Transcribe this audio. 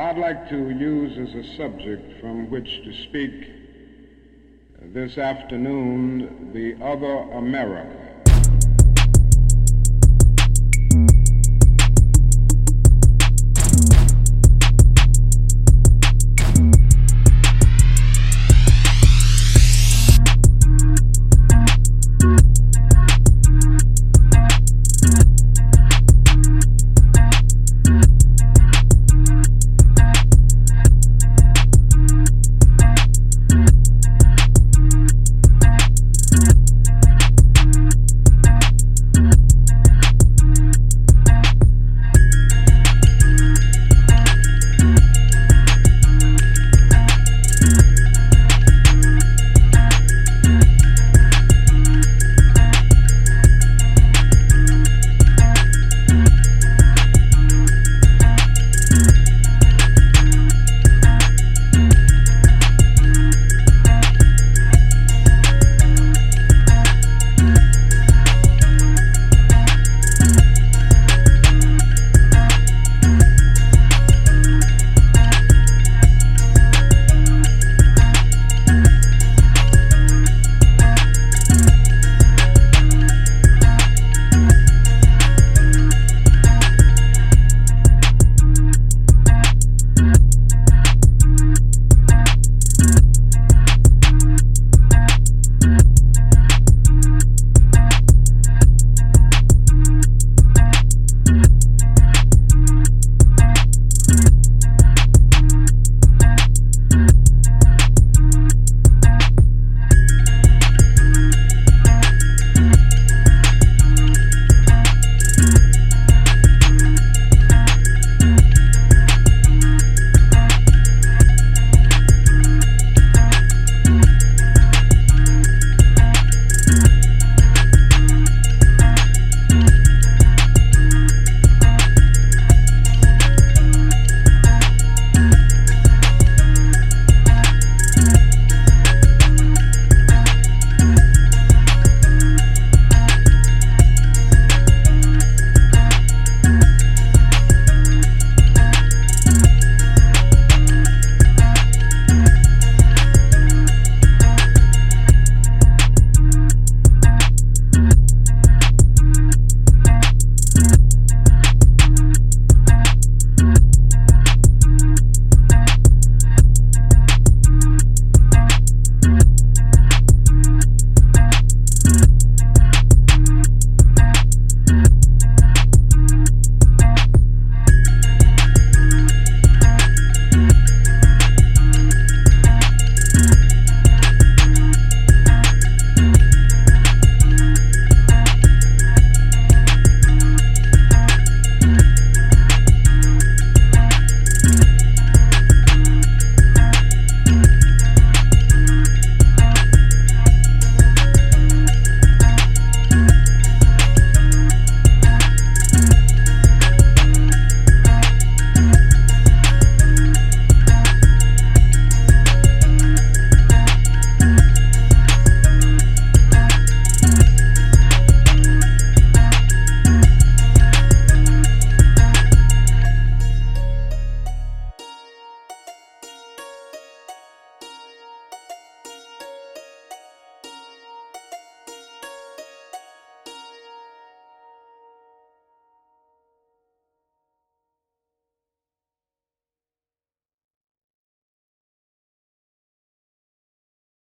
I'd like to use as a subject from which to speak this afternoon the other America.